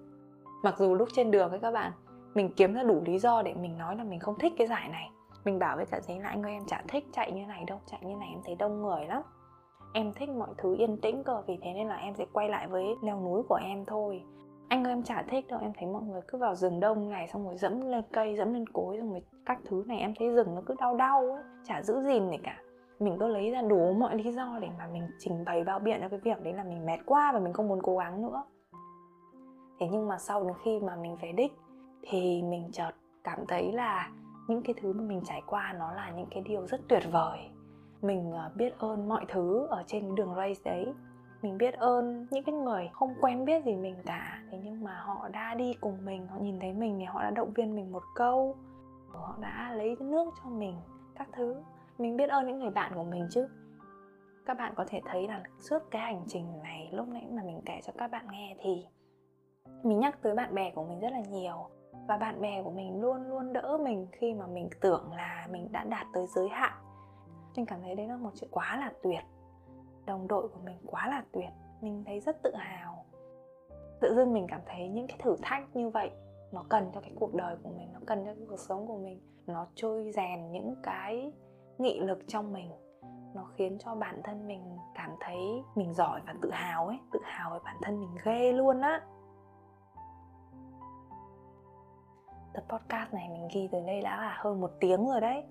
Mặc dù lúc trên đường ấy các bạn, mình kiếm ra đủ lý do để mình nói là mình không thích cái giải này. Mình bảo với cả giấy là anh ơi, em chả thích chạy như này đâu, chạy như này em thấy đông người lắm. Em thích mọi thứ yên tĩnh cơ, vì thế nên là em sẽ quay lại với leo núi của em thôi. Anh ơi, em chả thích đâu, em thấy mọi người cứ vào rừng đông này, xong rồi dẫm lên cây, dẫm lên cối, xong rồi các thứ này em thấy rừng nó cứ đau đau ấy, chả giữ gìn gì cả mình cứ lấy ra đủ mọi lý do để mà mình trình bày bao biện cho cái việc đấy là mình mệt quá và mình không muốn cố gắng nữa. Thế nhưng mà sau đến khi mà mình về đích thì mình chợt cảm thấy là những cái thứ mà mình trải qua nó là những cái điều rất tuyệt vời. Mình ờ, biết ơn mọi thứ ở trên đường race đấy. Mình biết ơn những cái người không quen biết gì mình cả. Thế nhưng mà họ đã đi cùng mình, họ nhìn thấy mình thì họ đã động viên mình một câu. Họ đã lấy nước cho mình, các thứ mình biết ơn những người bạn của mình chứ. Các bạn có thể thấy là suốt cái hành trình này, lúc nãy mà mình kể cho các bạn nghe thì mình nhắc tới bạn bè của mình rất là nhiều. Và bạn bè của mình luôn luôn đỡ mình khi mà mình tưởng là mình đã đạt tới giới hạn. Mình cảm thấy đấy là một chuyện quá là tuyệt. Đồng đội của mình quá là tuyệt. Mình thấy rất tự hào. Tự dưng mình cảm thấy những cái thử thách như vậy, nó cần cho cái cuộc đời của mình, nó cần cho cái cuộc sống của mình. Nó trôi rèn những cái nghị lực trong mình, nó khiến cho bản thân mình cảm thấy mình giỏi và tự hào ấy, tự hào về bản thân mình ghê luôn á. Tập podcast này mình ghi tới đây đã là hơn một tiếng rồi đấy.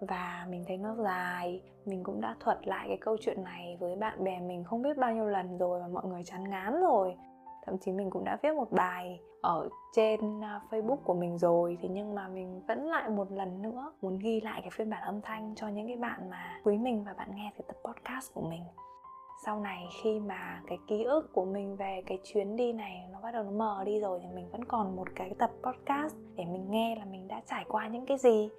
Và mình thấy nó dài, mình cũng đã thuật lại cái câu chuyện này với bạn bè mình không biết bao nhiêu lần rồi và mọi người chán ngán rồi thậm chí mình cũng đã viết một bài ở trên à, Facebook của mình rồi. Thế nhưng mà mình vẫn lại một lần nữa muốn ghi lại cái phiên bản âm thanh cho những cái bạn mà quý mình và bạn nghe cái tập podcast của mình. Sau này khi mà cái ký ức của mình về cái chuyến đi này nó bắt đầu nó mờ đi rồi thì mình vẫn còn một cái tập podcast để mình nghe là mình đã trải qua những cái gì.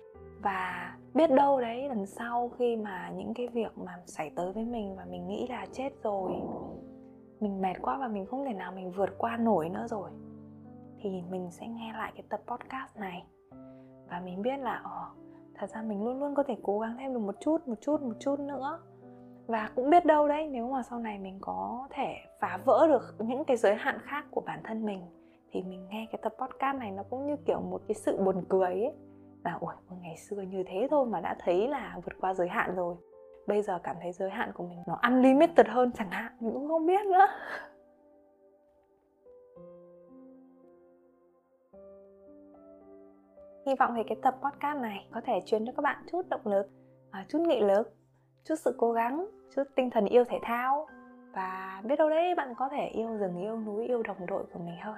Và biết đâu đấy, lần sau khi mà những cái việc mà xảy tới với mình và mình nghĩ là chết rồi mình mệt quá và mình không thể nào mình vượt qua nổi nữa rồi, thì mình sẽ nghe lại cái tập podcast này. Và mình biết là ồ thật ra mình luôn luôn có thể cố gắng thêm được một chút một chút một chút nữa. Và cũng biết đâu đấy, nếu mà sau này mình có thể phá vỡ được những cái giới hạn khác của bản thân mình, thì mình nghe cái tập podcast này nó cũng như kiểu một cái sự buồn cười ấy. Là ủa ngày xưa như thế thôi mà đã thấy là vượt qua giới hạn rồi bây giờ cảm thấy giới hạn của mình nó unlimited hơn chẳng hạn, mình cũng không biết nữa. Hy vọng thì cái tập podcast này có thể truyền cho các bạn chút động lực à, chút nghị lực, chút sự cố gắng, chút tinh thần yêu thể thao. Và biết đâu đấy bạn có thể yêu rừng, yêu núi, yêu đồng đội của mình hơn.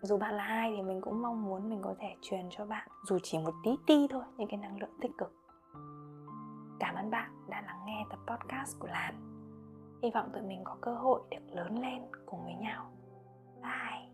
Dù bạn là ai thì mình cũng mong muốn mình có thể truyền cho bạn dù chỉ một tí ti thôi, những cái năng lượng tích cực. Cảm ơn bạn đã lắng nghe tập podcast của Lan. Hy vọng tụi mình có cơ hội được lớn lên cùng với nhau. Bye!